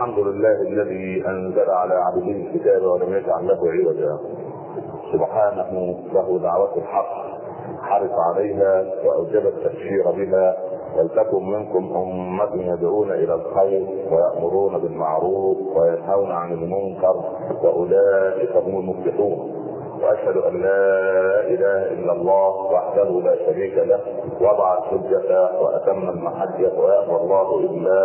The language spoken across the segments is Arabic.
الحمد لله الذي أنزل على عبده الكتاب ولم يجعل له عوجا. سبحانه له دعوة الحق حرص عليها وأوجب التبشير بها. ولتكن منكم أمة يدعون إلى الخير ويأمرون بالمعروف وينهون عن المنكر؟ وأولئك هم المفلحون. وأشهد أن لا إله إلا الله وحده لا شريك له وضع الحجة وأتم المحجة ويأبى الله إلا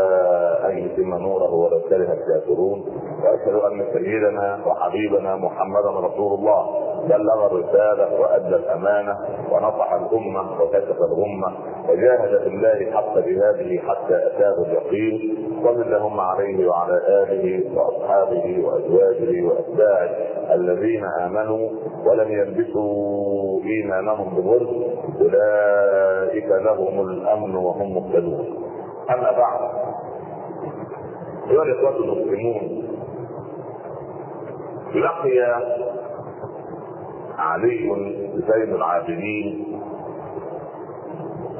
أن يتم نوره ولو كره الكافرون. وأشهد أن سيدنا وحبيبنا محمدا رسول الله بلغ الرسالة وأدى الأمانة ونصح الأمة وكشف الغمة وجاهد في الله حق جهاده حتى أتاه اليقين. صل اللهم عليه وعلى آله وأصحابه وأزواجه وأتباعه الذين آمنوا ولم يلبسوا إيمانهم بظلم أولئك لهم الأمن وهم مهتدون. أما بعد أيها الإخوة المسلمون لقي علي زين العابدين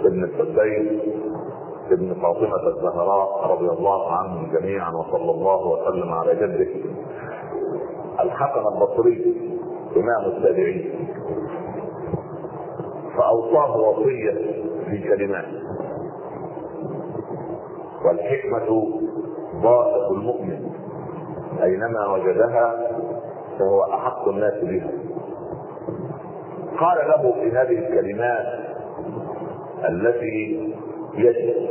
ابن الحسين ابن فاطمة الزهراء رضي الله عنهم جميعا وصلى الله وسلم على جده الحسن البصري. إمام التابعين فأوصاه وصية في كلمات. والحكمة ضارة المؤمن. أينما وجدها فهو أحق الناس بها. قال له في هذه الكلمات التي يجب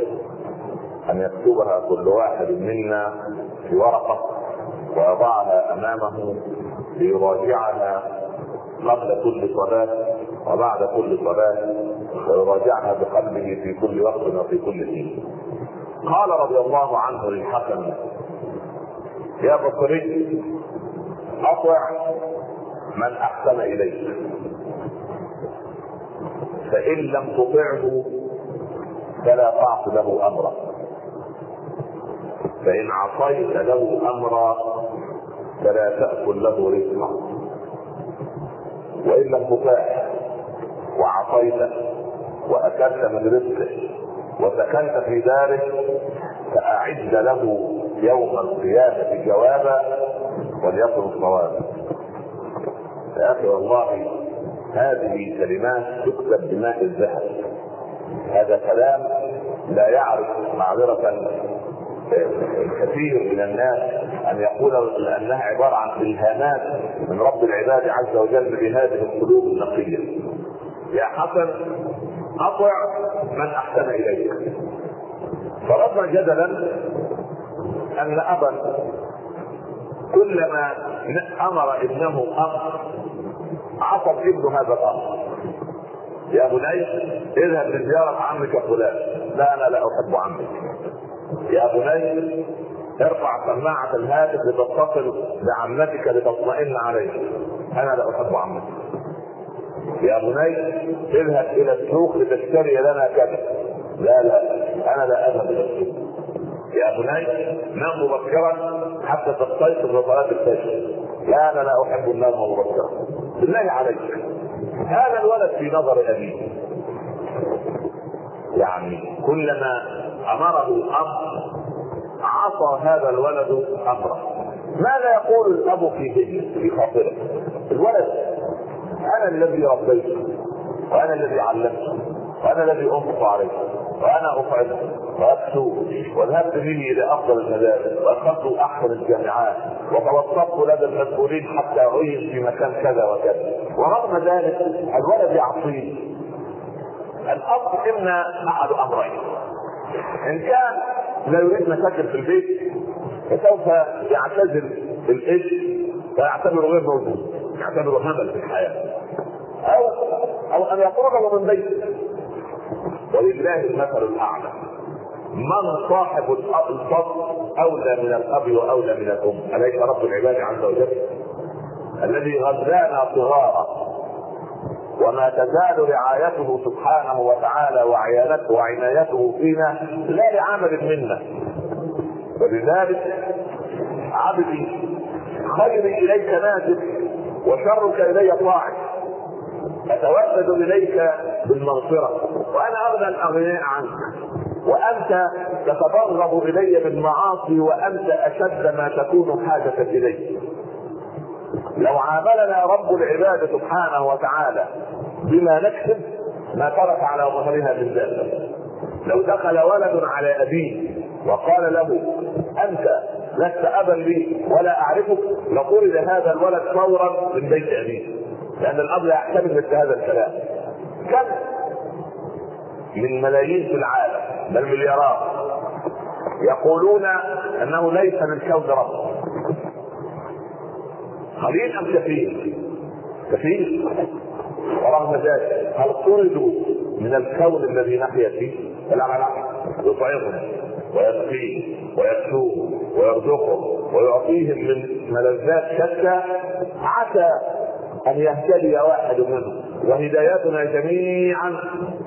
أن يكتبها كل واحد منا في ورقة ويضعها أمامه ليراجعها قبل كل صلاة وبعد كل صلاة ويراجعها بقلبه في كل وقت وفي كل حين. قال رضي الله عنه للحسن يا بصري اطع من أحسن إليك. فإن لم تطعه فلا تعص له أمرا. فإن عصيت له أمرا فلا تأكل له رزقا. وإن لم تطعه وعصيت وأكلت من رزقه وسكنت في داره فأعد له يوم القيامة جوابا وليكن الصواب يا أخي والله هذه كلمات تكتب بماء الذهب. هذا كلام لا يعرف معذرة كثير من الناس أن يقول أنها عبارة عن إلهامات من رب العباد عز وجل بهذه القلوب النقية. يا حسن اطع من أحسن إليك. فرضنا جدلا أن ابا كلما أمر ابنه أمر عصب ابن هذا الامر يا بني اذهب لزيارة عمك فلان لا أنا لا أحب عمك يا بني ارفع سماعة الهاتف لتتصل بعمتك لتطمئن عليك. أنا لا أحب عمك يا بني اذهب إلى السوق لتشتري لنا كذا. لا لا أنا لا أذهب إلى السوق. يا بني نام مبكرا حتى تستيقظ لصلاة الفجر. لا أنا لا أحب النوم مبكرا. بالله عليك. هذا الولد في نظر ابيه يعني كلما أمره الاب عصى هذا الولد أمره. ماذا يقول الأب في ذهنه في خاطره؟ الولد أنا الذي ربيته وأنا الذي علمته وأنا الذي أنفق عليه وأنا افعله واكسو وذهبت به إلى أفضل المدارس وادخلت أحسن الجامعات وتوسطت لدى المسؤولين حتى عين في مكان كذا وكذا. ورغم ذلك الولد يعصيه الأب اما أحد أمرين. إن كان لا يريد مشاكل في البيت فسوف يعتزل الابن ويعتبره غير موجود يعتبره همل في الحياة. أو أو أن يطرده من بيته. ولله المثل الأعلى. من صاحب الاب الفضل أولى من الأب وأولى من الأم؟ أليس رب العباد عز وجل؟ الذي غذانا صغارا. وما تزال رعايته سبحانه وتعالى وعيانته وعنايته فينا لا لعمل منا. ولذلك عبدي خيري إليك نازل وشرك إلي طاعن اتودد إليك بالمغفرة وأنا أغنى الأغنياء عنك. وأنت تتبغض إلي بالمعاصي وأنت أشد ما تكون حاجة إلي. لو عاملنا رب العباد سبحانه وتعالى بما نكسب ما ترك على ظهرها من ذلك. لو دخل ولد على ابيه وقال له أنت لست أبا لي ولا أعرفك لطرد هذا الولد فورا من بيت ابيه لأن الأب لا يحتمل مثل هذا الكلام. كم من ملايين في العالم بل مليارات يقولون أنه ليس للكون رب. قليل أم كثير؟ كثير. ورغم ذلك هل طردوا من الكون الذي نحيا فيه؟ لا يطعمهم ويسقيه ويكسوه ويرزقهم ويعطيهم من ملذات شتى عسى أن يهتدي واحد منهم وهدايتنا جميعا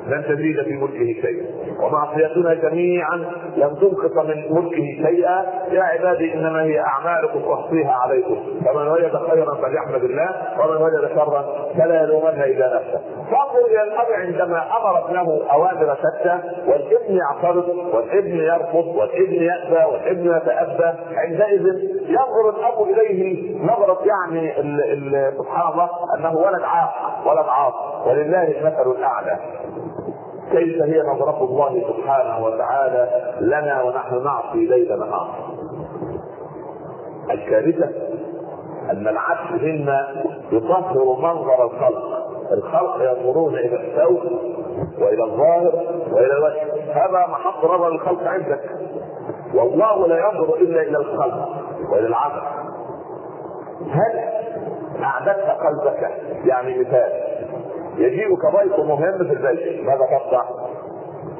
لن تزيد في ملكه شيئا. ومعصيتنا جميعا لن تنقص من ملكه شيئا. يا عبادي إنما هي أعمالكم أحصيها عليكم. فمن وجد خيرا فليحمد الله ومن وجد شرا فلا يلومن الا نفسه. فانظر إلى الاب عندما أمر ابنه أوامر شتى والإبن يعترض والإبن يرفض والإبن يأبى والإبن يتأبى. عندئذ ينظر الأب إليه نظرة يعني سبحان الله أنه ولد عاق ولد عاق ولله المثل الأعلى. كيف هي نظرة الله سبحانه وتعالى لنا ونحن نعصي ليل نهار؟ الكارثة أن العبد منا يطهر منظر الخلق. الخلق ينظرون إلى الثوب وإلى الظاهر وإلى الوجه. هذا محط نظر الخلق عندك. والله لا ينظر إلا إلى الخلق. العبد هل أعددت قلبك يعني مثال يجيئك ضيف مهم في البيت ماذا تصنع؟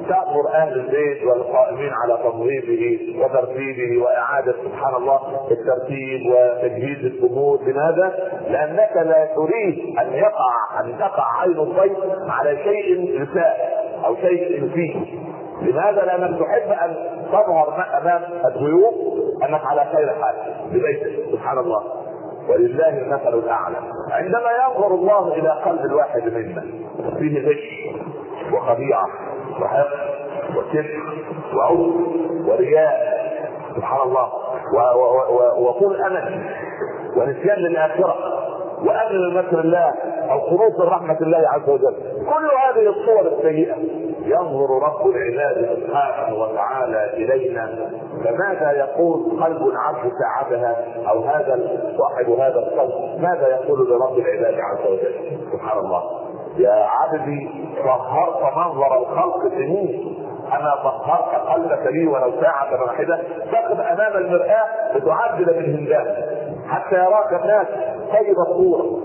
تأمر أهل البيت والقائمين على تنظيفه وترتيبه وإعادة سبحان الله الترتيب وتجهيز الأمور لماذا؟ لأنك لا تريد أن يقع أن تقع عين الضيف على شيء لساء أو شيء فيه لماذا؟ لأنك تحب أن تظهر أمام الضيوف أنك على خير حال ببيتك سبحان الله. ولله المثل الأعلى. عندما ينظر الله إلى قلب الواحد منا فيه غش وخديعه وحقد وكبر وعود ورياء سبحان الله. وطول أمل ونسيان للآخرة. وامن من مكر الله أو خروج من رحمة الله عز وجل. كل هذه الصور السيئة ينظر رب العباد سبحانه وتعالى إلينا فماذا يقول قلب العبد ساعتها أو هذا صاحب هذا الصوت ماذا يقول لرب العباد عز وجل؟ سبحان الله. يا عبدي طهرت منظر الخلق سنين. أنا طهرت قلبك لي ولو ساعة واحدة. تقف أمام المرآة لتعدل من هندام حتى يراك الناس طيب الصورة.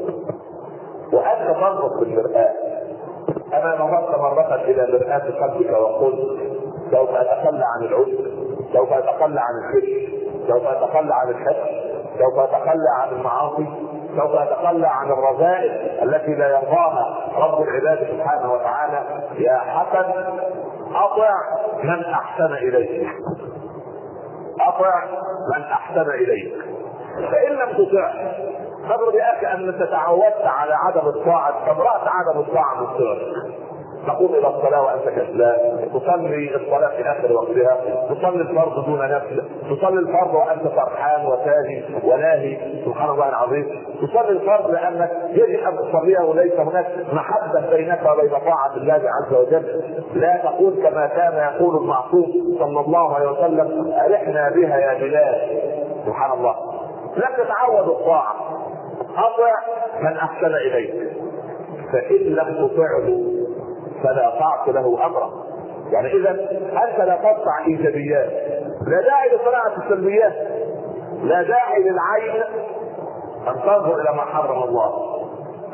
وأنت تنظر في المرآة. أنا نظرت مرة إلى مرآة قلبك وقلت سوف اتخلى عن العجب سوف اتخلى عن الكبر سوف اتخلى عن الحقد سوف اتخلى عن المعاصي سوف اتخلى عن الرذائل التي لا يرضاها رب العباد سبحانه وتعالى يا حسن أطع من أحسن إليك. أطع من أحسن إليك. فإن لم تطع فاضرب يا انك تعودت على عدم الطاعة استمرأت عدم الطاعة من تقوم إلى الصلاة وانت كسلان تصلي الصلاة في آخر وقتها. تصلي الفرض دون نفل. تصلي الفرض وأنت فرحان وتاهي وناهي. سبحان الله العظيم. تصلي الفرض لأنك يجب أن تصليها وليس هناك محبة بينك وبين طاعة الله عز وجل. لا تقول كما كان يقول المعصوم صلى الله عليه وسلم أرحنا بها يا بلال. سبحان الله. لم تتعود الطاعة. اطع من أحسن إليك. فإن لم تطعه فلا طاعة له أمرا. يعني إذا انت لا تقطع ايجابيات لا داعي لصناعة السلبيات. لا داعي للعين. أن تنظر إلى ما حرم الله.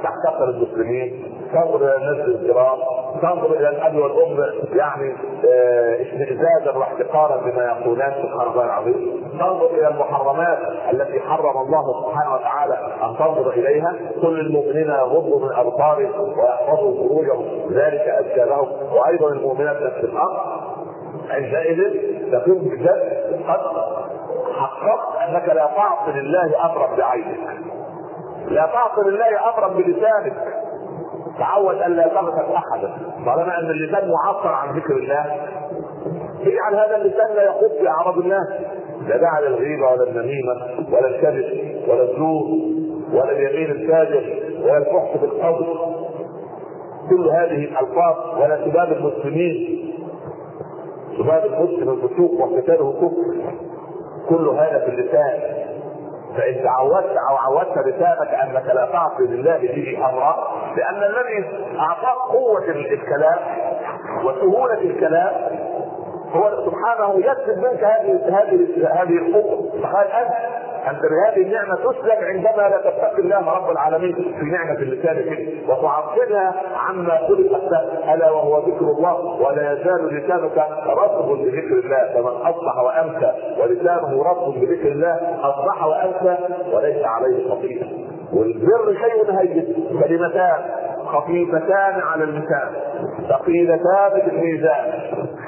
تحتقر المسلمين. تنظر إلى الناس الكرام تنظر إلى الأب والأم يعني اشمئزازا واحتقارا بما يقولان سبحان الله العظيم. تنظر إلى المحرمات التي حرم الله سبحانه وتعالى أن تنظر إليها. كل المؤمنين يغضوا من أبصارهم ويحفظوا فروجهم. ذلك أزكى لهم. وأيضا المؤمنات نفس الأمر. عندئذ تكون بجد قد حققت أنك لا تعصي لله امرا بعينك. لا تعصي لله امرا بلسانك. تعود أن لا تغتب احدا طالما ان اللسان معصر عن ذكر الله. اجعل هذا اللسان لا يخط في أعراض الناس؟ لا داعي للغيبه ولا النميمة ولا الكذب ولا الزور ولا اليمين الفاجر ولا الفحش في القول كل هذه الألفاظ ولا سباب المسلمين. سباب المسلم الفسوق وقتاله كفر. كل هذا في اللسان. فإن تعودت أو عودت لسانك أنك لا تعصي لله به أمرا لأن الذي أعطاك قوة الكلام وسهولة الكلام هو سبحانه يسلب منك هذه هذه هذه القوة. فقال أنت انت بهذه النعمة تسلب عندما لا تتقي الله رب العالمين في نعمة اللسان وتعطلها عما خلقت ألا وهو ذكر الله ولا يزال لسانك رطب بذكر الله. فمن أصبح وأمسى ولسانه رطب بذكر الله أصبح وأمسى وليس عليه خطيئة. والبر شيء هين كلمتان خفيفتان على اللسان ثقيلتان في الميزان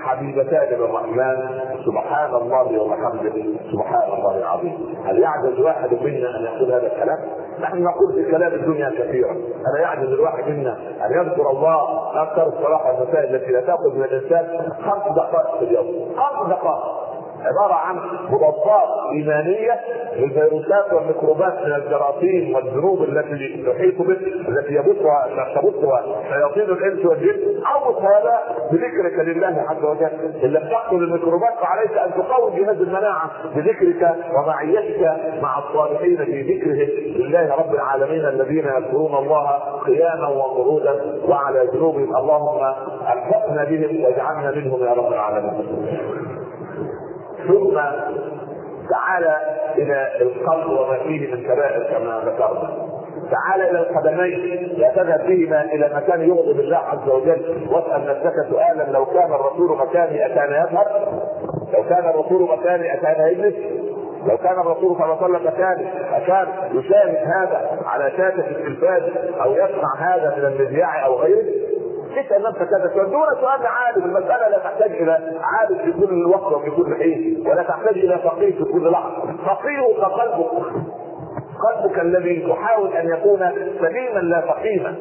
حبيبتان للرحمن سبحان الله وبحمده سبحان الله العظيم. هل يعجز واحد منا أن يقول هذا الكلام؟ نحن نقول في كلام الدنيا كثيرا الا يعجز الواحد منا أن يذكر الله؟ أكثر الصلاه والمسائل التي لا تأخذ من الإنسان خمس دقائق في اليوم. خمس دقائق. عبارة عن مضادات إيمانية للفيروسات والميكروبات من الجراثيم والذنوب التي تحيط به التي يبثها تبثها شياطين الإنس والجن. عوض هذا بذكرك لله عز وجل. إن لم تقتل الميكروبات فعليك أن تقوي جهاز المناعة بذكرك ومعيتك مع الصالحين في ذكرهم لله رب العالمين الذين يذكرون الله قياما وقعودا وعلى جنوبهم. اللهم ألحقنا بهم واجعلنا منهم يا رب العالمين. ثم تعال إلى القلب وما فيه من كبائر كما ذكرنا. تعال إلى القدمين لا تذهب بهما إلى مكان يغضب الله عز وجل. واسأل نفسك سؤالا لو كان الرسول مكاني اكان يذهب لو كان الرسول مكاني اكان يجلس؟ لو كان الرسول صلى الله عليه وسلم مكاني اكان يشاهد هذا على شاشة التلفاز أو يسمع هذا من المذياع أو غيره؟ اسال نفسك هذا السؤال دون سؤال عالم المسألة لا تحتاج إلى عالم في كل وقت وفي كل حين ولا تحتاج إلى فقيه في كل لحظة. فقيه قلبك قلبك الذي تحاول أن يكون سليما لا فقيما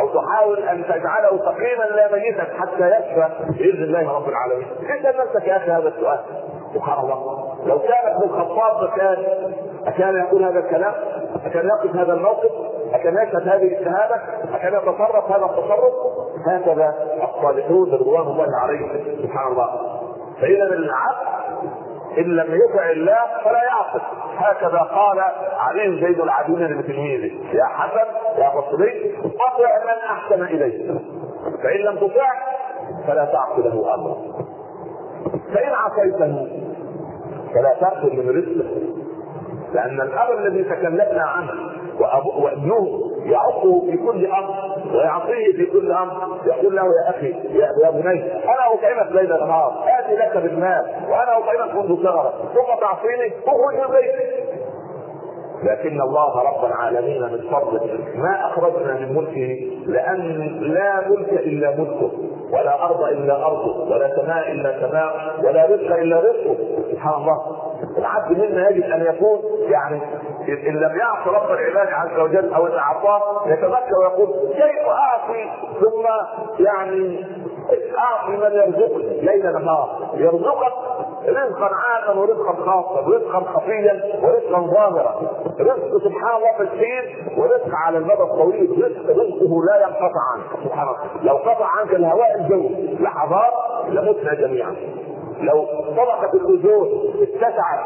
أو تحاول أن تجعله سقيما لا ميتا حتى يشفى بإذن الله رب العالمين. اسال نفسك يا أخي هذا السؤال. سبحان الله. لو كان ابن الخطاب مكان أكان يقول هذا الكلام؟ أكان يقف هذا الموقف؟ اكان يشهد هذه الشهادة؟ اكان يتصرف هذا التصرف؟ هكذا الصالحون رضوان الله عليهم سبحان الله فإذا العبد إن لم يطع الله فلا يعصي هكذا قال علي زيد العابدين لتلميذه يا حسن يا بصري أطع من أحسن إليك فإن لم تطع فلا تعصي له أمرا فإن عصيته فلا تأخذ من رزقه لأن الأمر الذي تكلمنا عنه وابنه يعقه في كل أمر ويعطيه في كل أمر يقول له يا أخي يا, يا بني أنا اطعمك ليل نهار آتي لك بالمال وأنا اطعمك منذ صغرك ثم تعصيني اخرج من بيتك لكن الله رب العالمين من فضله ما أخرجنا من ملكه لأن لا ملك إلا ملكه ولا أرض إلا أرضه ولا سماء إلا سماء ولا رزق إلا رزقه. سبحان الله. العبد منا يجب أن يكون يعني إن لم يعص رب العباد عز وجل أو إن أعطاه يتذكر ويقول كيف أعطي ثم يعني أعطي من يرزقني. ليل نهار يرزقك رزقا عاما ورزقا خاصا رزقا خفيا ورزقا ظاهرا. رزق سبحان الله في الحين ورزق على المدى الطويل رزق رزقه لا ينقطع عنك سبحان الله. لو قطع عنك الهواء الجوي لحظات لمتنا جميعا. لو طبقة الأذون اتسعت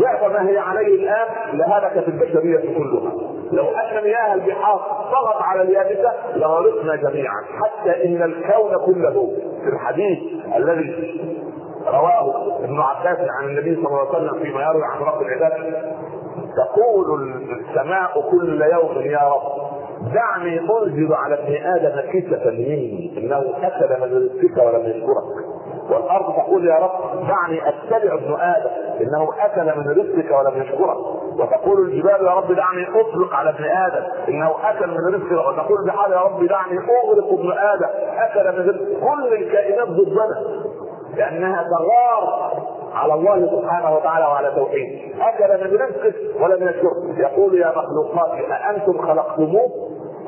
ضعف ما هي عليه الآن لهلكت البشرية كلها. لو أن مياه البحار طغت على اليابسة لغرقنا جميعا. حتى إن الكون كله في الحديث الذي رواه ابن عباس عن النبي صلى الله عليه وسلم فيما يروي عن رب العباد تقول السماء كل يوم يا رب دعني أنزل على ابن آدم كسفا مني إنه أكل من رزقك ولم يشكرك والأرض تقول يا رب دعني أتبع ابن آدم إنه أكل من رزقك ولم يشكرك. وتقول الجبال يا رب دعني أطلق على ابن آدم إنه أكل من رزقك. وتقول البحار يا رب دعني أغرق ابن آدم أكل من رزقك. كل الكائنات ضدنا لأنها تغار على الله سبحانه وتعالى وعلى توحيده أكل من رزقك ولم يشكرك. يقول يا مخلوقاتي أأنتم خلقتموه؟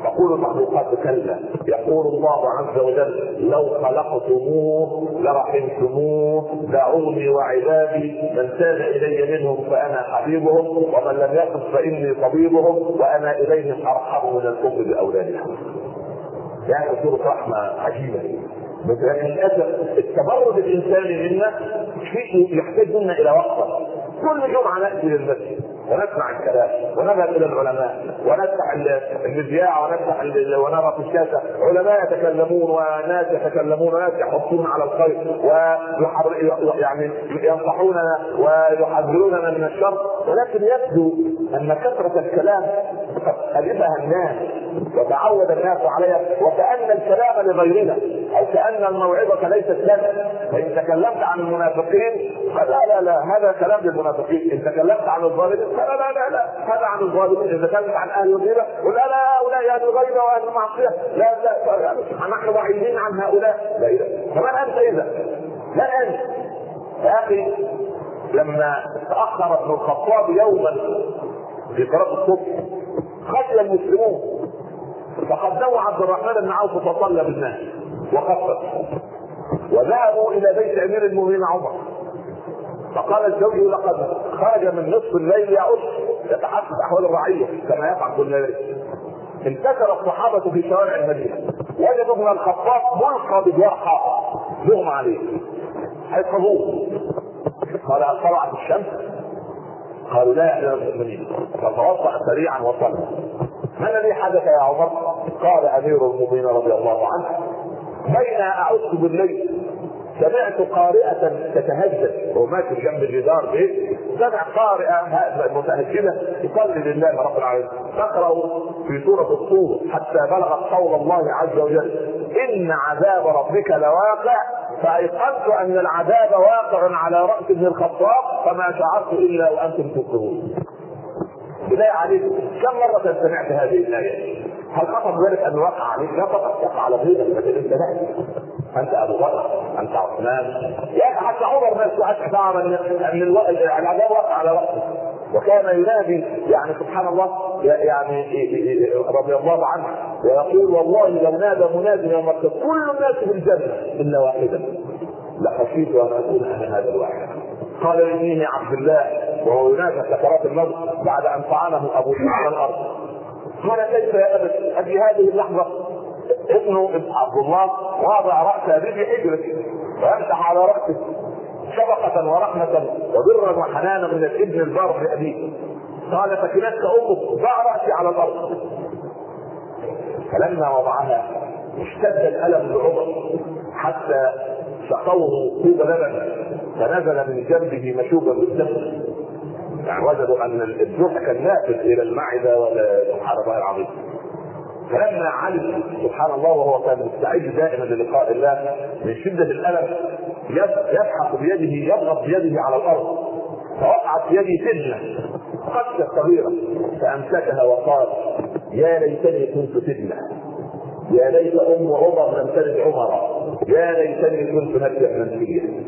تقول المخلوقات كلا. يقول الله عز وجل لو خلقتموه لرحمتموه دعوني وعبادي من تاب إلي منهم فأنا حبيبهم ومن لم يقف فإني طبيبهم وأنا إليهم أرحم من الام باولادها يعني صورة رحمة عجيبة. لكن للأسف التبرد الإنساني منا شيء يحتاج منا إلى وقفه كل جمعه ناتي للمسجد ونسمع الكلام ونذهب إلى العلماء ونفتح المذياع ونفتح ونرى في الشاشة. علماء يتكلمون وناس يتكلمون وناس يحثون على الخير ويعني ينصحوننا ويحذروننا من الشر ولكن يبدو أن كثرة الكلام قد الفها الناس وتعود الناس عليها وكأن الكلام لغيرنا أو كأن الموعظة ليست لنا فإن تكلمت عن المنافقين فلا لا لا هذا كلام للمنافقين. إن تكلمت عن الظالمين فلا لا لا لا هذا عن الظالمين. إذا تكلمت عن أهل الغيبة ولا لا هؤلاء أهل الغيبة وأهل المعصية. لا لا نحن بعيدين عن هؤلاء. لا اله فمن أنت إذا؟ من أنت؟ يا أخي لما تأخر ابن الخطاب يوما في الصبح خشي المسلمون فقدموا عبد الرحمن بن عوف فصلى بالناس وخفف. وذهبوا إلى بيت أمير المؤمنين عمر. فقال الزوج لقد خرج من نصف الليل يعد يتحدث أحوال الرعية كما يفعل كل ليلة. انتشر الصحابة في شوارع المدينة. وجدوا ابن الخطاب ملقى بجرحى مغمى عليه. هيصابوه قال طلعت الشمس؟ قالوا لا يا المؤمنين. فتوضأ سريعا وصلى. ما الذي حدث يا عمر؟ قال أمير المؤمنين رضي الله عنه بين اعد بالليل. سمعت قارئة تتهجد وماشي جنب الجدار بيت سمع قارئة متهجدة تصلي لله رب العالمين. تقرأ في سورة الطور حتى بلغت قول الله عز وجل إن عذاب ربك لواقع. فأيقنت أن العذاب واقع على رأس ابن الخطاب فما شعرت إلا وأنتم تكرهون بالله عليك كم مرة سمعت هذه الآية؟ هل خطب ذلك أن وقع عليك؟ لا فقط وقع على غيرك لكن أنت أنت أبو بكر أنت عثمان. يا حتى عمر ما يسمعش تعرف ان العذاب وقع على راسه وكان ينادي يعني سبحان الله يعني رضي الله عنه ويقول والله لو نادى مناد يوم كل الناس في الجنة إلا واحدا لخشيت أن أكون أنا هذا الواحد. قال إني عبد الله. وهو ينادى سكرات الموت بعد أن طعنه أبو على الأرض. قال كيف يا أبت؟ أبي هذه اللحظة. ابنه عبد الله واضع رأس في حجره ويمسح على رأسه شفقة ورحمة وبرا وحنانا من الإبن البار لأبيه قال فكنتك أمك. ضع رأسي على الأرض. فلما وضعها اشتد الألم لعمر حتى سقوه طوب لبن فنزل من جنبه مشوبا بالدم. يعني وجدوا أن الجرح كان نافذ إلى المعدة ولا سبحان الله العظيم. فلما علم سبحان الله وهو كان مستعد دائما للقاء الله من شدة الألم يسحق بيده يضغط بيده على الأرض فوقعت في يدي سجنه قشه صغيرة فأمسكها وقال يا ليتني كنت سجنه يا ليت أم عمر لم تلد عمر يا ليتني كنت نبيا منسيا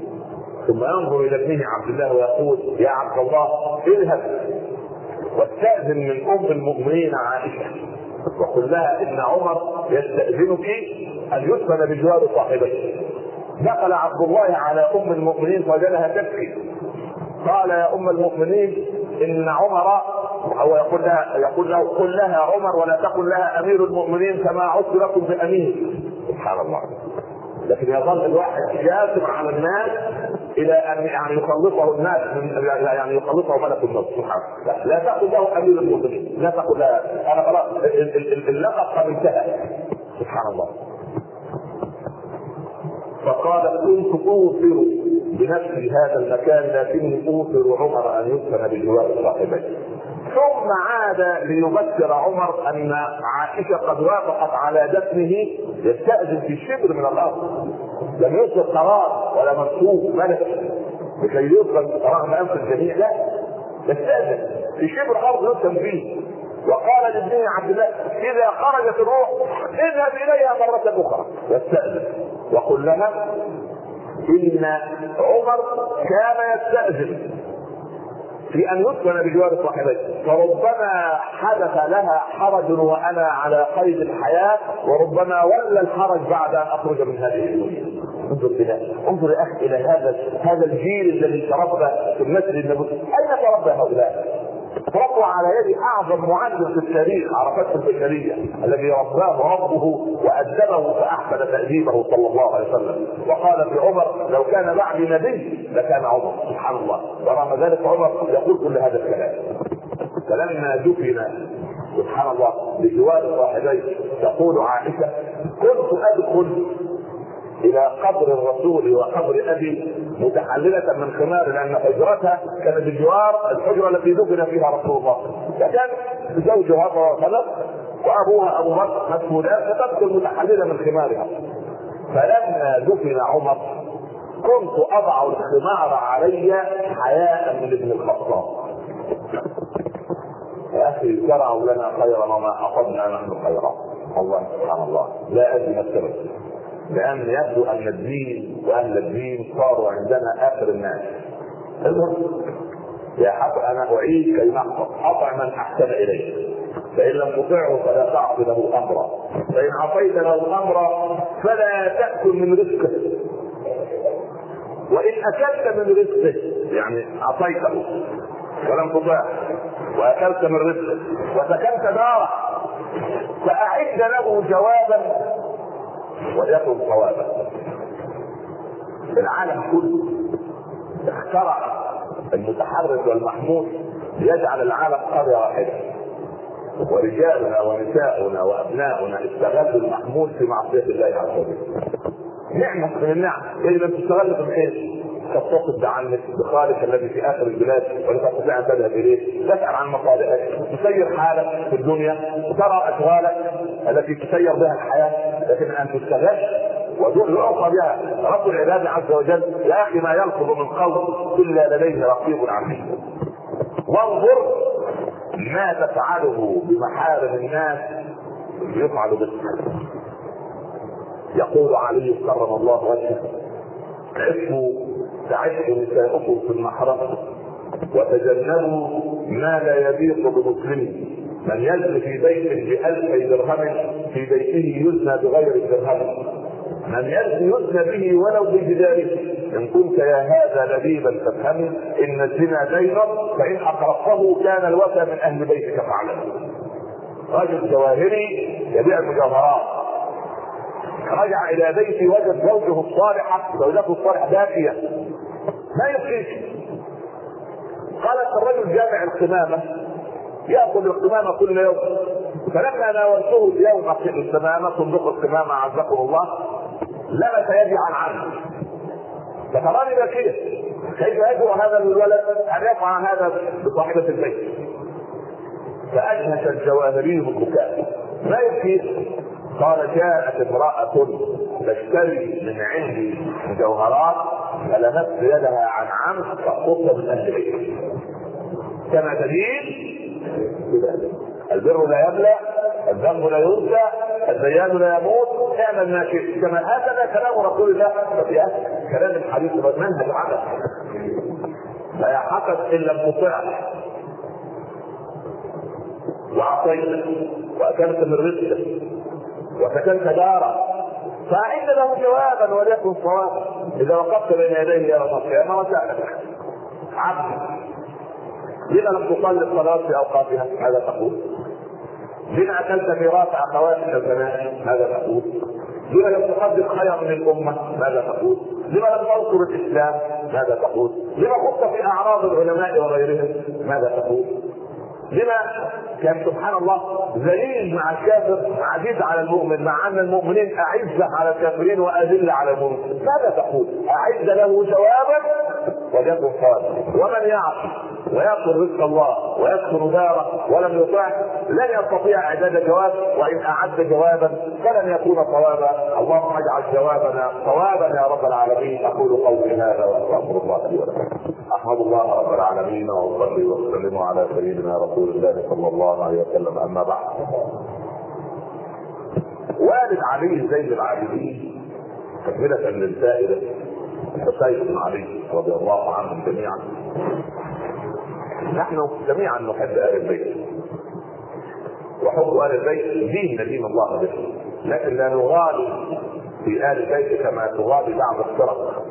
ثم ينظر إلى ابنه عبد الله ويقول يا عبد الله اذهب واستأذن من أم المؤمنين عائشة. وقل لها إن عمر يستأذنك أن يدفن بجوار صاحبيه دخل عبد الله على أم المؤمنين فوجدها تبكي. قال يا أم المؤمنين إن عمر هو يقول لها يقول له قل لها عمر ولا تقل لها أمير المؤمنين كما عدت لكم بامير سبحان الله. لكن يظل الواحد جاثم على الناس إلى أن يعني يخلصه الناس من يعني يخلصه ملك الموت سبحانه لا تقل له امير المؤمنين لا تقل أنا خلاص. اللقب قد انتهى. سبحان الله. فقال كنت اوثر بنفسي هذا المكان لكني اوثر عمر أن يدفن بجوار صاحبيه ثم عاد ليبشر عمر أن عائشة قد وافقت على دفنه يستأذن في شبر من الأرض. لم يصدر قرار ولا منصوب ملك لكي يدفن رغم انف الجميع لا. يستأذن. في شبر ارض يدفن فيه وقال لابنه عبد الله إذا خرجت الروح اذهب إليها مرة أخرى. يستأذن. وقل لها إن عمر كان يستأذن. في أن يدفن بجوار صاحبيه فربما حدث لها حرج وأنا على قيد الحياة وربما ولى الحرج بعد أن أخرج من هذه الدنيا انظر إلى انظر يا أخي إلى هذا هذا الجيل الذي تربى في المسجد النبوي. أين تربى هؤلاء؟ ربوا على يد أعظم معلم في التاريخ عرفته البشريه الذي رباه ربه وادبه فأحسن تاديبه صلى الله عليه وسلم. وقال في عمر لو كان بعدي نبي لكان عمر. سبحان الله. ورغم ذلك عمر يقول كل هذا الكلام. فلما دفن سبحان الله بجوار صاحبيه تقول عائشة كنت أدخل إلى قبر الرسول وقبر أبي متحللة من خمار لأن حجرتها كانت بجوار الحجرة التي دفن فيها رسول الله. فكان زوجها خلق وأبوها أبو بكر مسؤولان فتدخل متحللة من خمارها. فلما دفن عمر كنت أضع الخمار علي حياء من ابن الخطاب. يا أخي زرعوا لنا خيرا وما حصدنا نحن خيرا. الله سبحان الله. لا أدري ما السبب. لأن يبدو أن الدين واهل الدين صاروا عندنا آخر الناس. المهم يا حق أنا أعيد كي نحفظ اطع من أحسن اليك فإن لم تطعه فلا تعص له أمرا. فإن عصيت له أمرا فلا تأكل من رزقه. وإن أكلت من رزقه يعني عصيته ولم تطعه وأكلت من رزقه وسكنت داره فأعد له جوابا وليكن صوابا العالم كله اخترع المتحرك والمحمول ليجعل العالم قرية واحدة. ورجالنا ونساؤنا وأبناؤنا استغلوا المحمول في معصية الله عز وجل. نعمة من النعم. اللي لم تستغل في الخير تتصل بعنك بخالك الذي في آخر البلاد ولا تستطيع ان تذهب إليه، تسأل عن مصالحك، تسير حالك في الدنيا، ترى أشغالك التي تسير بها الحياة، لكن أن تستغل ويعطى بها رب العباد عز وجل. يا أخي ما يلفظ من قول إلا لديه رقيب عتيد. وانظر ما تفعله بمحارم الناس يفعل بك. يقول علي كرم الله وجهه عفوا تعد نساؤكم في المحرم وتجنبوا ما لا يليق بمسلم. من يزن في بيت بألفي درهم في بيته يزنى بغير الدرهم من يزن يزنى به ولو بجداره إن كنت يا هذا لبيبا فافهم إن الزنا دين فإن اقرضته كان الوفى من أهل بيتك فاعلم. رجل جواهري يبيع المجوهرات. رجع إلى بيته وجد زوجه الصالحه زوجته الصالحه باكيه ما يبقيش قالت الرجل جامع القمامة يأكل القمامة كل يوم. فلما ناولته اليوم في القمامة صندوق القمامة عزكم الله لمس يدي عن عنه فتراني باكيه كيف يجرؤ هذا الولد أن يفعل هذا بصاحبة البيت؟ فأجهش الجواهري بالبكاء ما يبكي قال جاءت امرأة تشتري من عندي مجوهرات فلمست يدها عن عمد فقصت من أهل بيتي. كما تدين؟ البر لا يبلى الذنب لا ينسى الديان لا يموت. اعمل ما شئت كما هكذا كلام رسول الله. في كلام الحديث منهج عمل لا يحقق إن لم تطع. وعصيت وأكلت من رزقك. وسكنت دارا فأعد له جوابا وليكن صوابا إذا وقفت بين يديه يوم القيامة وسألك عبد لما لم تصلي الصلاة في أوقاتها؟ ماذا تقول؟ لما أكلت ميراث أخواتك البنات؟ ماذا تقول؟ لما لم تقدم خيرا من الأمة؟ ماذا تقول؟ لما لم تنصر الإسلام؟ ماذا تقول؟ لما خضت في أعراض العلماء وغيرهم؟ ماذا تقول؟ لما كان سبحان الله ذليل مع الكافر عزيز على المؤمن مع أن المؤمنين أعزة على الكافرين واذله على المؤمنين. ماذا تقول؟ اعد له جوابا وليكن صادق ومن يعصي ويأكل رزق الله ويكسر داره ولم يطع لن يستطيع إعداد جواب وإن أعد جوابا فلن يكون صوابا. اللهم اجعل جوابنا صوابا يا رب العالمين. أقول قولي هذا وأستغفر الله لي ولكم. احمد الله رب العالمين واصلي وأسلم على سيدنا رسول الله صلى الله عليه وسلم. أما بعد. والد علي زين العابدين تكملة للسائلة حسين بن علي رضي الله عنهم جميعا. نحن جميعا نحب آل البيت. وحب آل البيت دين ندين الله به. لكن لا نغالي في آل البيت كما تغالي بعض الفرق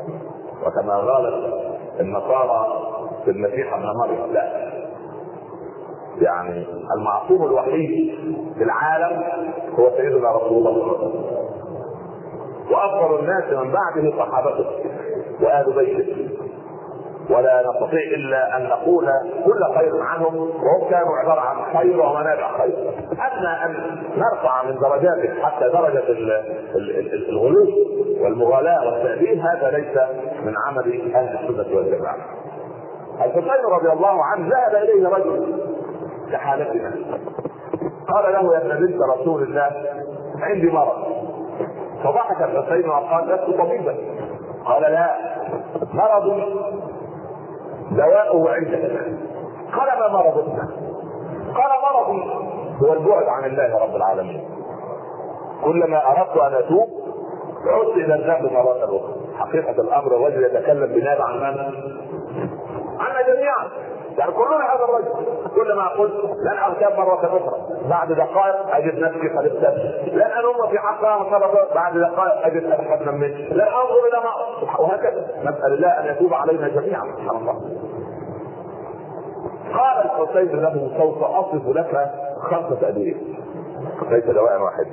وكما غالت النصارى في المسيح ابن مريم لا. يعني المعصوم الوحيد في العالم هو سيدنا رسول الله. وأفضل الناس من بعده صحابته وآل بيته. ولا نستطيع إلا أن نقول كل خير عنهم وهم كانوا عبارة عن خير ومنابع خير. اما أن نرفع من درجاتهم حتى درجة الغلو والمغالاه والتأديب هذا ليس من عمل أهل السنة والجماعة. الحسين رضي الله عنه ذهب إليه رجل كحالتنا قال له يا ابن بنت رسول الله عندي مرض. فضحك الحسين وقال لست طبيبا. قال لا مرض دواؤه عندك قال ما مرضك قال مرضي هو البعد عن الله رب العالمين. كلما أردت أن أتوب عدت إلى الذنب مرة أخرى. حقيقة الأمر الرجل يتكلم بناء عن من؟ عنا جميعا يعني كلنا هذا الرجل. كل ما قلت لن اغتاب مرة أخرى. بعد دقائق أجد نفسي قد ابتدت لن انم في حقها مره بعد دقائق أجد ابحث من لن أنظر إلى ما وهكذا. نسأل الله أن يتوب علينا جميعا. سبحان الله. قال الحسين له سوف أصف لك خمسه ادويه ليس دواء واحد.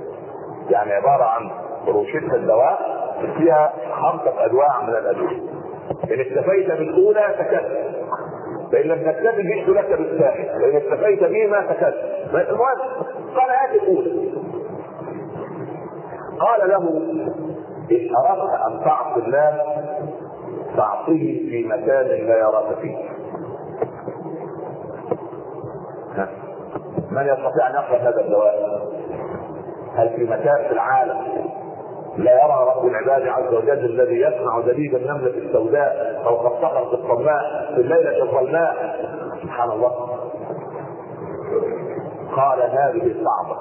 يعني عبارة عن روشتة الدواء فيها خمسة أنواع من الأدوية. إن اكتفيت بالأولى سكت فإن لم تكتفي جئت لك بالثاني. فان اكتفيت به ما سكت المهم قال هات الأولى. قال له إن أردت أن تعصي الله فاعصيه في مكان لا يراك فيه. من يستطيع أن يقبل هذا الدواء هل في مكان في العالم؟ لا يرى رب العباد عز وجل الذي يسمع دليل النملة السوداء فوق الصخرة الصماء في الليلة الظلماء سبحان الله. قال هذه صعبة.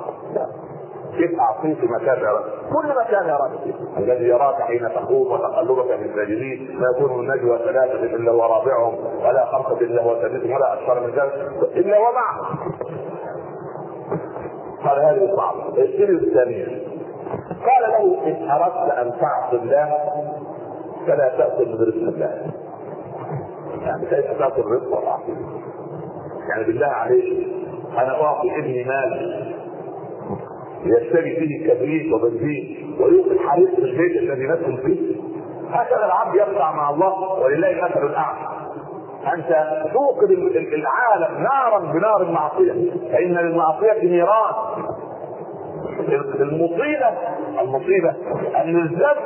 كيف أعطيك مكان يراك كل مكان يراك فيه الذي يراك حين تخوض وتقلبك في الساجدين لا يكون النجوى ثلاثة إلا هو رابعهم ولا خمسة إلا هو سادسهم ولا أكثر من ذلك إلا هو معهم. قال هذه صعبة. السيره الثانية قال له إن أردت أن تعصي الله فلا تاكل من رزق الله. يعني كيف تاكل رزق الله يعني بالله عليك أنا أعطي ابني مال يشتري فيه كبريت وبنزين ويوقد حريق في البيت الذي نسكن فيه. هكذا العبد يخضع مع الله ولله المثل الأعلى. أنت توقد العالم نارا بنار المعصية. فإن للمعصية نيران المصيبة. المصيبة أن الذنب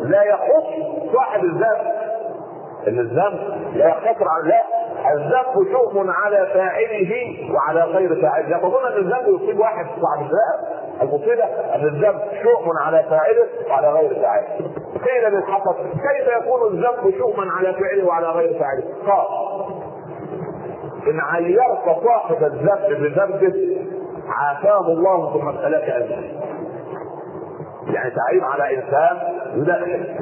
لا يخص صاحب الذنب. إن الذنب لا يقتصر على لا الذنب شؤم على فاعله وعلى غير فاعله. يقولون أن الذنب يصيب واحد صاحب الذنب. المصيبة أن الذنب شؤم على فاعله وعلى غير فاعله. قيل للحسن كيف يكون الذنب شؤما على فعله وعلى غير فاعله؟ قال إن عيرت صاحب الذنب بذنبه عافاه الله ثم ابتلاك انت يعني تعيب على إنسان يدخل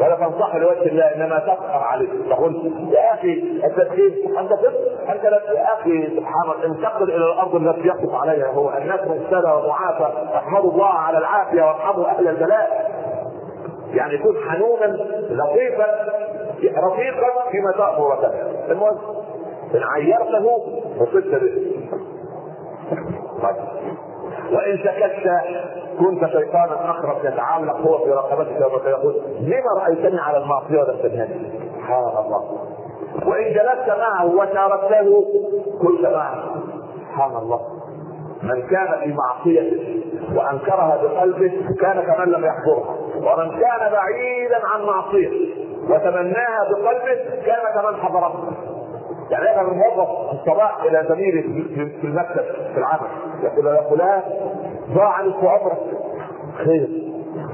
ولا تنصح لوجه الله إنما تفخر عليه. تقول يا أخي أنت كيف أنت طفل أنت يا أخي سبحان الله انتقل إلى الأرض التي يقف عليها هو. الناس مبتلى ومعافى احمدوا الله على العافية وارحموا أهل البلاء. يعني يكون حنونا لطيفا رفيقا فيما تأمر وتنهى المهم إن عيرته وصلت به. طيب وإن سكت كنت شيطانا اخرس يتعلق هو في رقبتك ويقول لما رأيتني على المعصيه ولم تنهني سبحان الله. وإن جلست معه وشاركته كنت معه. سبحان الله. من كان في معصيته وأنكرها بقلبه كان كمن لم يحضرها. ومن كان بعيدا عن معصيته وتمناها بقلبه كان كمن حضرها. يعني أنا موظف الصباح إلى زميلي في المكتب في العمل. يقول يا فلان ضاع نصف عمرك خير.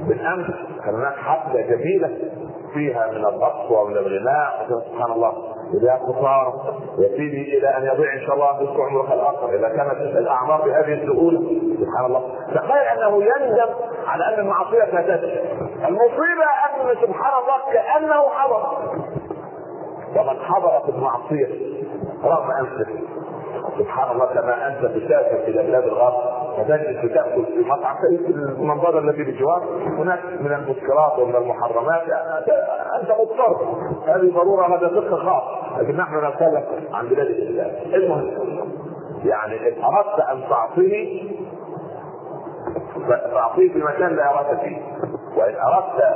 بالأمس كان هناك حفلة جميلة فيها من الرقص ومن الغناء. سبحان الله إذا خسارة يسيري إلى أن يضيع إن شاء الله نصف عمرك الآخر. إذا كانت الأعمار بهذه السهولة. سبحان الله. تخيل أنه يندم على أن المعصية فاتته المصيبة أن سبحان الله كأنه حضر. ومن حضر في المعصية رغم انفك سبحان الله كما أنت تسافر إلى بلاد الغرب فتجلس تأكل في مطعم في المنظر الذي بجوار هناك من المسكرات ومن المحرمات. أنت مضطر. هذه ضرورة هذا فقه خاص. لكن نحن نتكلم عن بلاد الإسلام. المهم يعني إن أردت أن تعطيه تعطيه في مكان لا يراك فيه. وإن أردت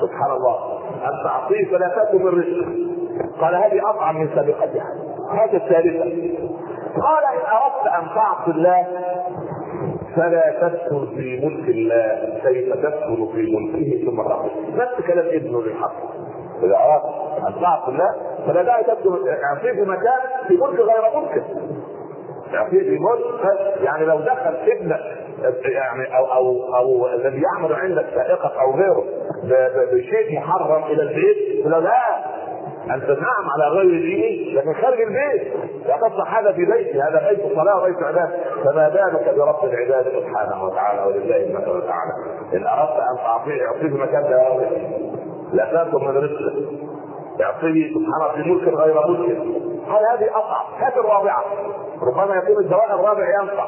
سبحان الله أن تعطيه فلا تاكل من رزقه قال هذه أطعم من سابقتها. هذا الثالثه قال إن أردت أن تعصي الله فلا تدخل في ملك الله. كيف تدخل في ملكه؟ ثم تخرج نفس كلام ابنه للحق. إذا أردت أن تعصي الله فلا داعي تدخل اعطيه في مكان في ملك غير ملكه اعطيه في ملك يعني لو دخل ابنك يعني أو أو أو الذي يعمل عندك سائقك أو غيره بشيء محرم إلى البيت لا انت نعم على غير ديني لكن خارج البيت. تصلح هذا في بيتي هذا بيت صلاة وبيت عباد فما بالك برب العباد سبحانه وتعالى ولله المثل الاعلى إن أردت أن تعطيه اعطيه مكان لا لا تاكل من رزقه اعطيه سبحانه في ملك غير ملك. قال هذه أصعب؟ هذه الرابعة. ربما يكون الدواء الرابع ينفع.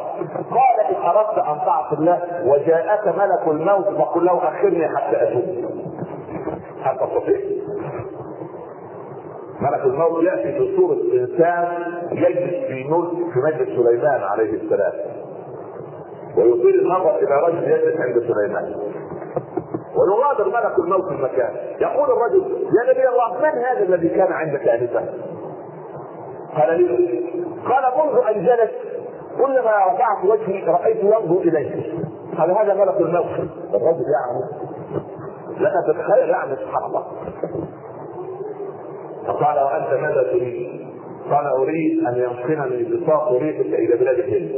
قال إن أردت أن تعصي الله وجاءك ملك الموت فقل له أخرني حتى أتوب. هل تستطيع؟ ملك الموت يأتي في صورة إنسان يجلس في في مجلس سليمان عليه السلام. ويطيل النظر إلى رجل يجلس عند سليمان. ويغادر ملك الموت المكان. يقول الرجل يا نبي الله من هذا الذي كان عندك انفا؟ قال لي. قال منذ أن جلس كلما رفعت وجهي رأيت ينظر اليه قال هذا ملك الموت. الرجل يعني لك تتخيل يعني سبحان الله. فقال وأنت ماذا تريد؟ قال أريد أن ينقلني بساط ريحك إلى بلاد الهند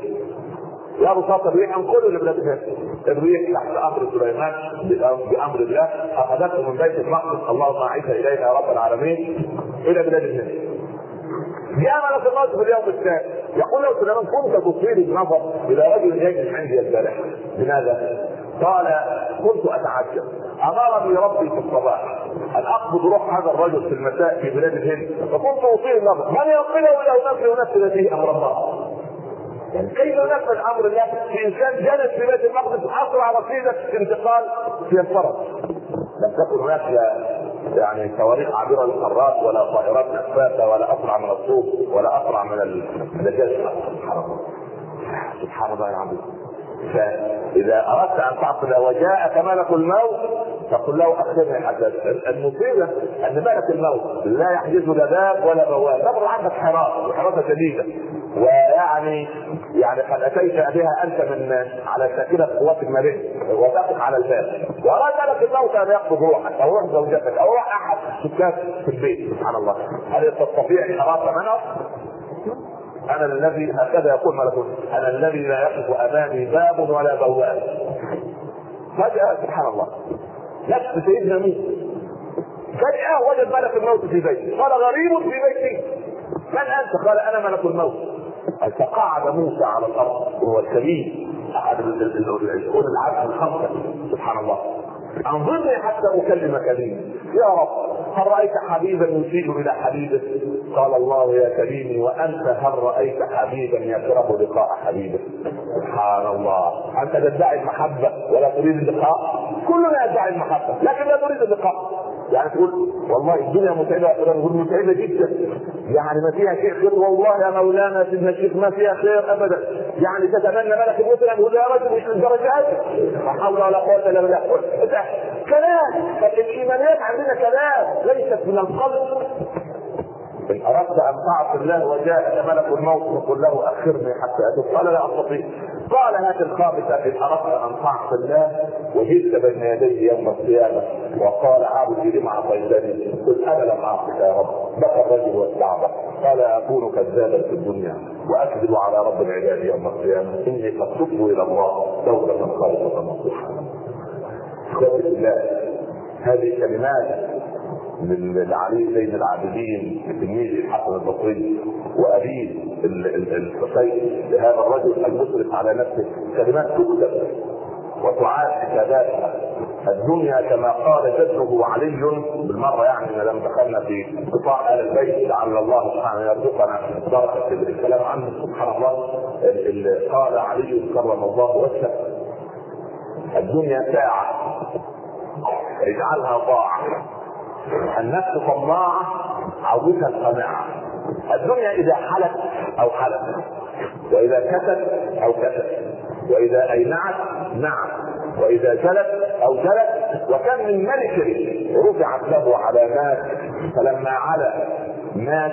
يا بساط الريح انقله لبلاد الهند الريح تحت أمر سليمان بأمر الله. أخذته من بيت المقدس. اللهم اعيدها الينا يا رب العالمين. إلى بلاد الهند يا ملك الموت في اليوم الثاني. يقول له سليمان كنت تصير النظر إلى رجل يجلس عندي البارحه لماذا؟ قال كنت أتعجب. أمرني ربي في الصباح أن أقبض روح هذا الرجل في المساء في بلاد الهند. فكنت اطيل النظر من ينقله إلى اناس ينفذ به أمر الله؟ يعني كيف ينفذ أمر الله؟ في إنسان جلس في بيت المقدس أسرع رصيدة انتقال في الفرج لم تكن هناك يعني صواريخ عابرة للقارات ولا طائرات نفاثه ولا أسرع من الصوت ولا أسرع من النجاه سبحان الله. سبحان الله العظيم فاذا أردت أن تعقل وجاءك ملك الموت فقل له اخرني حتى المصيبة أن ملك الموت لا يحجزه لا باب ولا بواب. تمر عندك حراسه حراسه شديدة. ويعني يعني قد أتيت بها أنت من على ساكنة قوات المريض وتقف على الباب. وأراد ملك الموت أن يقبض روحك أو روح زوجتك أو روح أحد سكان في البيت. سبحان الله. هل تستطيع حراسه منه؟ أنا الذي هكذا يقول ملك أنا الذي لا يقف أمامي باب ولا بواب. فجأة سبحان الله. نفس سيدنا موسى فجأة وجد ملك الموت في بيته قال غريب في بيتي. من أنت؟ قال أنا ملك الموت. فقعد موسى على الأرض. وهو الكريم أحد اولي العزم الخمسة. سبحان الله. أنظرني حتى اكلم كريما يا رب. هل رايت حبيبا يسيء إلى حبيبه؟ قال الله يا كريمي وأنت هل رأيت حبيبا يكره لقاء حبيبه؟ سبحان الله أنت تدعي المحبة ولا تريد اللقاء؟ كلنا يدعي المحبة لكن لا نريد اللقاء. يعني تقول والله الدنيا متعبة تقول متعبة جدا. يعني ما فيها شيء خير والله يا مولانا سيدنا الشيخ ما فيها خير ابدا. يعني تتمنى ملك الموت ان يقول يا رجل مش للدرجات لا حول ولا قوة إلا بالله. كلام. الايمانيات عندنا كلام ليست من القلب. إن أردت أن تعصي الله وجاءك ملك الموت فقل له أخرني حتى أتوب. قال لا أستطيع. قال هات الخامسة ان اردت أن تعصي الله وجئت بين يديه يوم القيامة. وقال عبدي لما أعطيتني؟ قل أنا لم اعصك يا رب. بكى الرجل واستعبط قال أكون كذابا في الدنيا وأكذب على رب العباد يوم القيامة. إني قد تبت إلى الله توبة خالصة نصوحا اخوتي الله هذه كلمات من علي زين العابدين تلميذ الحسن البصري وابيه الحسين لهذا الرجل المسرف على نفسه. كلمات تكتب وتعاد حساباتها. الدنيا كما قال جده علي بالمرة يعني ما دام دخلنا في قطاع ال البيت لعل الله سبحانه يرزقنا بركة الكلام عنه. سبحان الله. قال علي كرم الله وجهه. الدنيا ساعة. اجعلها طاعه النفس طماعه عودها القناعه الدنيا إذا حلت أو حلت. وإذا كست أو كست وإذا أينعت نعم وإذا جلت أو جلت. وكم من ملك رفعت له علامات فلما علا مات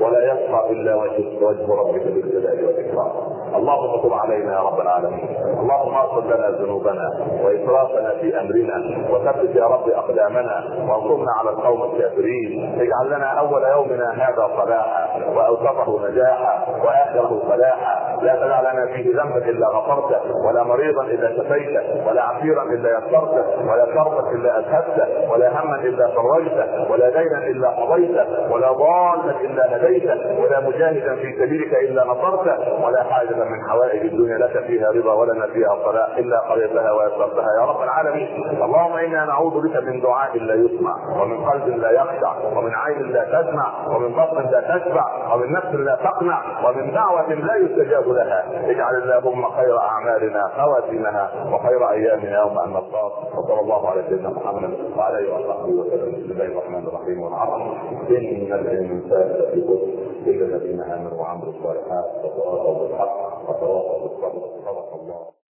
ولا يبقى إلا وجه وجه ربك بالجلال والإكرام. اللهم تب علينا يا رب العالمين. اللهم اغفر لنا ذنوبنا وإسرافنا في أمرنا وثبت يا رب أقدامنا وانصرنا على القوم الكافرين. اجعل لنا أول يومنا هذا صلاحا وأوسطه نجاحا وآخره فلاحا لا تدع لنا فيه ذنبا إلا غفرته ولا مريضا إلا شفيته ولا عسيرا إلا يسرته ولا كربا إلا اذهبته ولا هما إلا فرجته ولا دينا إلا قضيته ولا ضالا إلا هديته ولا مجاهدا في سبيلك إلا نصرته ولا حاجة من حوائج الدنيا لك فيها رضا ولنا فيها صلاح إلا قضيتها ويسرتها. يا رب العالمين اللهم إنا نعوذ بك من دعاء لا يسمع ومن قلب لا يخشع ومن عين لا تسمع ومن بطن لا تشبع ومن نفس لا تقنع ومن دعوة لا يستجاب لها اجعل اللهم خير أعمالنا خواتمها وخير أيامنا يوم ان نلقاك وصلى الله على سيدنا محمد وعلى آله وصحبه وسلم. بسم الله الرحمن الرحيم. والعصر. إن الإنسان في خسر. إلا الذين آمنوا وعملوا الصالحات. وتواصوا بالحق. وتواصوا بالصبر. صدق الله.